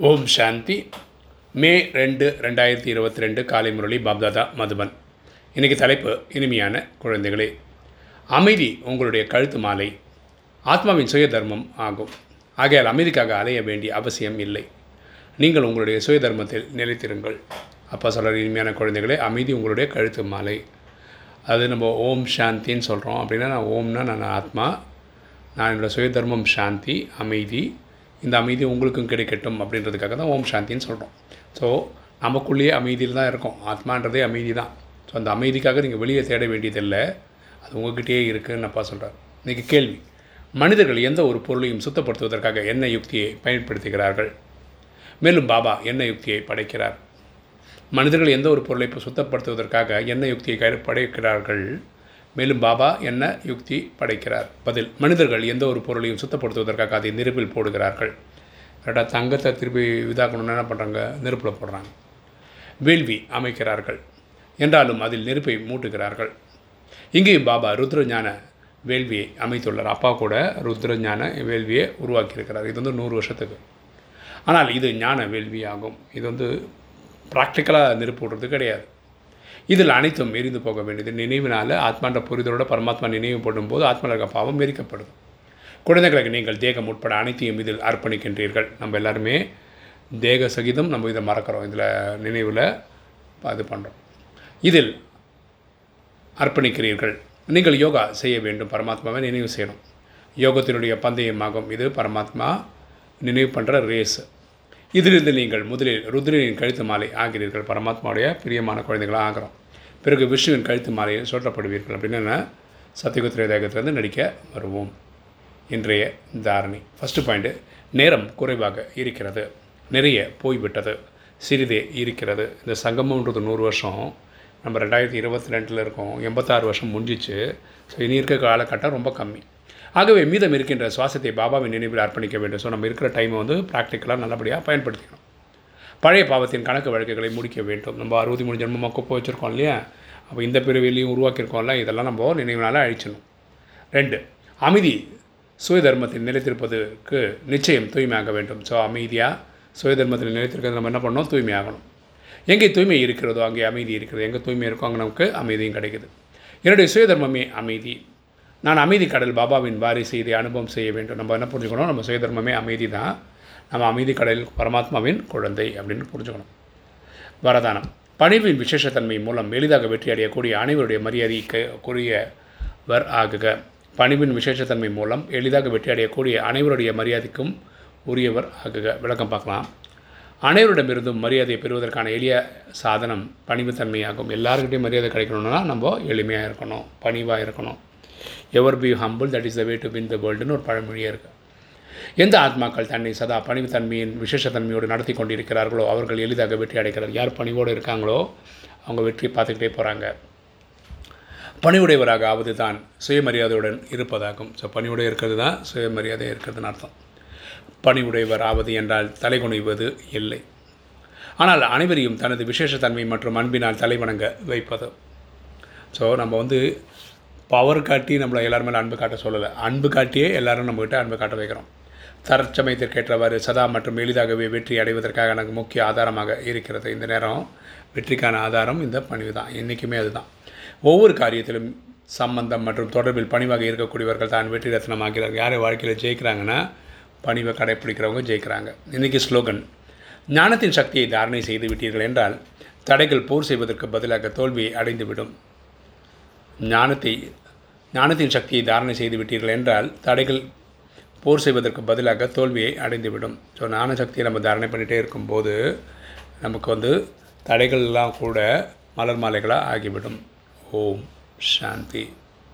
ஓம் சாந்தி. மே ரெண்டு ரெண்டாயிரத்தி இருபத்தி ரெண்டு காலை முரளி பாப்தாதா மதுபன். இன்றைக்கி தலைப்பு இனிமையான குழந்தைகளே. அமைதி உங்களுடைய கழுத்து மாலை. ஆத்மாவின் சுய தர்மம் ஆகும். ஆகையால் அமைதிக்காக அலைய வேண்டிய அவசியம் இல்லை. நீங்கள் உங்களுடைய சுய தர்மத்தில் நிலைத்திருங்கள். அப்பா சொல்கிற இனிமையான குழந்தைகளே அமைதி உங்களுடைய கழுத்து மாலை. அது நம்ம ஓம் சாந்தின்னு சொல்கிறோம் அப்படின்னா நான் ஓம்னா நான் ஆத்மா. நான் என்னோடய சுய தர்மம் சாந்தி அமைதி. இந்த அமைதி உங்களுக்கும் கிடைக்கட்டும் அப்படின்றதுக்காக தான் ஓம் சாந்தின்னு சொல்கிறோம் ஸோ நமக்குள்ளேயே அமைதியில் தான் இருக்கும். ஆத்மான்றதே அமைதி தான். ஸோ அந்த அமைதிக்காக நீங்கள் வெளியே தேட வேண்டியதில்லை. அது உங்ககிட்டயே இருக்குன்னு அப்பா சொல்கிறார் இன்றைக்கி கேள்வி. மனிதர்கள் எந்த ஒரு பொருளையும் சுத்தப்படுத்துவதற்காக என்ன யுக்தியை பயன்படுத்துகிறார்கள்? மேலும் பாபா என்ன யுக்தியை படைக்கிறார்? மனிதர்கள் எந்த ஒரு பொருளை இப்போ சுத்தப்படுத்துவதற்காக என்ன யுக்தியை கை படைக்கிறார்கள்? மேலும் பாபா என்ன யுக்தி படைக்கிறார்? பதில் மனிதர்கள் எந்த ஒரு பொருளையும் சுத்தப்படுத்துவதற்காக அதை நெருப்பில் போடுகிறார்கள். கரெக்டாக தங்கத்தை திருப்பி இதாக்கணும்னு என்ன பண்ணுறாங்க நெருப்பில் போடுறாங்க. வேள்வி அமைக்கிறார்கள். என்றாலும் அதில் நெருப்பை மூட்டுகிறார்கள். இங்கேயும் பாபா ருத்ர ஞான வேள்வியை அமைத்துள்ளார். அப்பா கூட ருத்ர ஞான வேள்வியை உருவாக்கியிருக்கிறார். இது வந்து நூறு வருஷத்துக்கு. ஆனால் இது ஞான வேள்வியாகும். இது வந்து ப்ராக்டிக்கலாக நெருப்பு விடுறது கிடையாது. இதில் அனைத்தும் எரிந்து போக வேண்டியது. நினைவினால் ஆத்மான்ற புரிதலோட பரமாத்மா நினைவு போடும்போது ஆத்மாவில் இருக்க பாவம் எரிக்கப்படும். குழந்தைகளுக்கு நீங்கள் தேகம் உட்பட அனைத்தையும் இதில் அர்ப்பணிக்கின்றீர்கள். நம்ம எல்லாருமே தேக சகிதம் நம்ம இதை மறக்கிறோம். இதில் நினைவில் இது பண்ணுறோம் இதில் அர்ப்பணிக்கிறீர்கள். நீங்கள் யோகா செய்ய வேண்டும். பரமாத்மாவை நினைவு செய்யணும். யோகத்தினுடைய பந்தயமாகும். இது பரமாத்மா நினைவு பண்ணுற ரேஸ் இதிலிருந்து நீங்கள் முதலில் ருத்ரனின் கழுத்து மாலை ஆகிறீர்கள் பரமாத்மாவுடைய பிரியமான குழந்தைகளாக ஆகிறோம். பிறகு விஷ்ணுவின் கழுத்து மாலையில் சோற்றப்படுவீர்கள் அப்படின்னு சத்தியகுத் சத்தியகுத்திரை தேகத்திலிருந்து நடிக்க வருவோம். இன்றைய தாரணை. ஃபஸ்ட்டு பாயிண்ட்டு நேரம் குறைவாக இருக்கிறது. நிறைய போய்விட்டது. சிறிதே இருக்கிறது. இந்த சங்கமன்றது நூறு வருஷம். நம்ம ரெண்டாயிரத்தி இருபத்தி ரெண்டில் இருக்கோம். எண்பத்தாறு வருஷம் முடிஞ்சிச்சு. ஸோ இனி இருக்க காலகட்டம் ரொம்ப கம்மி. ஆகவே மீதம் இருக்கின்ற சுவாசத்தை பாபாவின் நினைவில் அர்ப்பணிக்க வேண்டும். ஸோ நம்ம இருக்கிற டைமை வந்து ப்ராக்டிக்கலாக நல்லபடியாக பயன்படுத்திக்கணும். பழைய பாவத்தின் கணக்கு வழக்குகளை முடிக்க வேண்டும். நம்ம அறுபத்தி மூணு ஜென்மமாக குப்பை வச்சுருக்கோம் இல்லையா? அப்போ இந்த பிரிவிலையும் உருவாக்கியிருக்கோம்ல இதெல்லாம் நம்ம நினைவுனால அழிச்சணும் ரெண்டு அமைதி சுய தர்மத்தில் நிலைத்திருப்பதற்கு நிச்சயம் தூய்மையாக வேண்டும். ஸோ அமைதியாக சுய தர்மத்தில் நிலைத்திருக்கிறது நம்ம என்ன பண்ணோம் தூய்மையாகணும். எங்கே தூய்மை இருக்கிறதோ அங்கே அமைதி இருக்கிறது. எங்கே தூய்மை இருக்கோ அங்கே நமக்கு அமைதியும் கிடைக்குது. என்னுடைய சுய தர்மமே அமைதி. நான் அமைதி கடல் பாபாவின் வாரிசு இதை அனுபவம் செய்ய வேண்டும். நம்ம என்ன புரிஞ்சுக்கணும்? நம்ம சுயதர்மமே அமைதி தான் நம்ம அமைதி கடலில் பரமாத்மாவின் குழந்தை அப்படின்னு புரிஞ்சுக்கணும். வரதானம். பணிவின் விசேஷத்தன்மை மூலம் எளிதாக வெற்றி அடையக்கூடிய அனைவருடைய மரியாதைக்கு கூறியவர் ஆகுக. பணிவின் விசேஷத்தன்மை மூலம் எளிதாக வெற்றி அடையக்கூடிய அனைவருடைய மரியாதைக்கும் உரியவர் ஆகுக. விளக்கம் பார்க்கலாம். அனைவரிடமிருந்தும் மரியாதையை பெறுவதற்கான எளிய சாதனம் பணிவுத்தன்மையாகும். எல்லாருக்கிட்டையும் மரியாதை கிடைக்கணும்னா நம்ம எளிமையாக இருக்கணும். பணிவாக இருக்கணும். Ever be humble that is the way to win the வேர்ல்டுன்னு ஒரு பழமொழியே இருக்குது எந்த ஆத்மாக்கள் தன்னை சதா பணிவுத்தன்மையின் விசேஷத்தன்மையோடு நடத்தி கொண்டிருக்கிறார்களோ அவர்கள் எளிதாக வெற்றி அடைக்கிறார் யார் பணிவோடு இருக்காங்களோ அவங்க வெற்றி பார்த்துக்கிட்டே போகிறாங்க பணிவுடையவராக ஆவது தான் சுயமரியாதையுடன் இருப்பதாகும். ஸோ பணிவுடைய இருக்கிறது தான் சுயமரியாதை இருக்கிறதுன்னு அர்த்தம். பணிவுடையவர் ஆவது என்றால் தலை குனிவது இல்லை. ஆனால் அனைவரையும் தனது விசேஷத்தன்மை மற்றும் அன்பினால் தலைவணங்க வைப்பது. ஸோ நம்ம வந்து பவர் காட்டி நம்மளை எல்லாருமே அன்பு காட்ட சொல்லலை. அன்பு காட்டியே எல்லாரும் நம்மக்கிட்ட அன்பு காட்ட வைக்கிறோம். தற்சமயத்திற்கேற்றவாறு சதா மற்றும் எளிதாகவே வெற்றி அடைவதற்காக எனக்கு முக்கிய ஆதாரமாக இருக்கிறது. இந்த நேரம் வெற்றிக்கான ஆதாரம் இந்த பணிவு தான். என்றைக்குமே அதுதான். ஒவ்வொரு காரியத்திலும் சம்பந்தம் மற்றும் தொடர்பில் பணிவாக இருக்கக்கூடியவர்கள் தான் வெற்றி ரத்னமாகிறார்கள் யார் வாழ்க்கையில் ஜெயிக்கிறாங்கன்னா பணிவை கடைப்பிடிக்கிறவங்க ஜெயிக்கிறாங்க. இன்றைக்கி ஸ்லோகன் ஞானத்தின் சக்தியை தாரணை செய்து விட்டீர்கள் என்றால் தடைகள் போர் செய்வதற்கு பதிலாக தோல்வியை அடைந்துவிடும். ஞானத்தை ஞானத்தின் சக்தியை தாரணை செய்து விட்டீர்கள் என்றால் தடைகள் போர் செய்வதற்கு பதிலாக தோல்வியை அடைந்துவிடும். ஸோ ஞான சக்தியை நம்ம தாரணை பண்ணிகிட்டே இருக்கும்போது நமக்கு வந்து தடைகள்லாம் கூட மலர் மாலைகளாக ஆகிவிடும். ஓம் சாந்தி.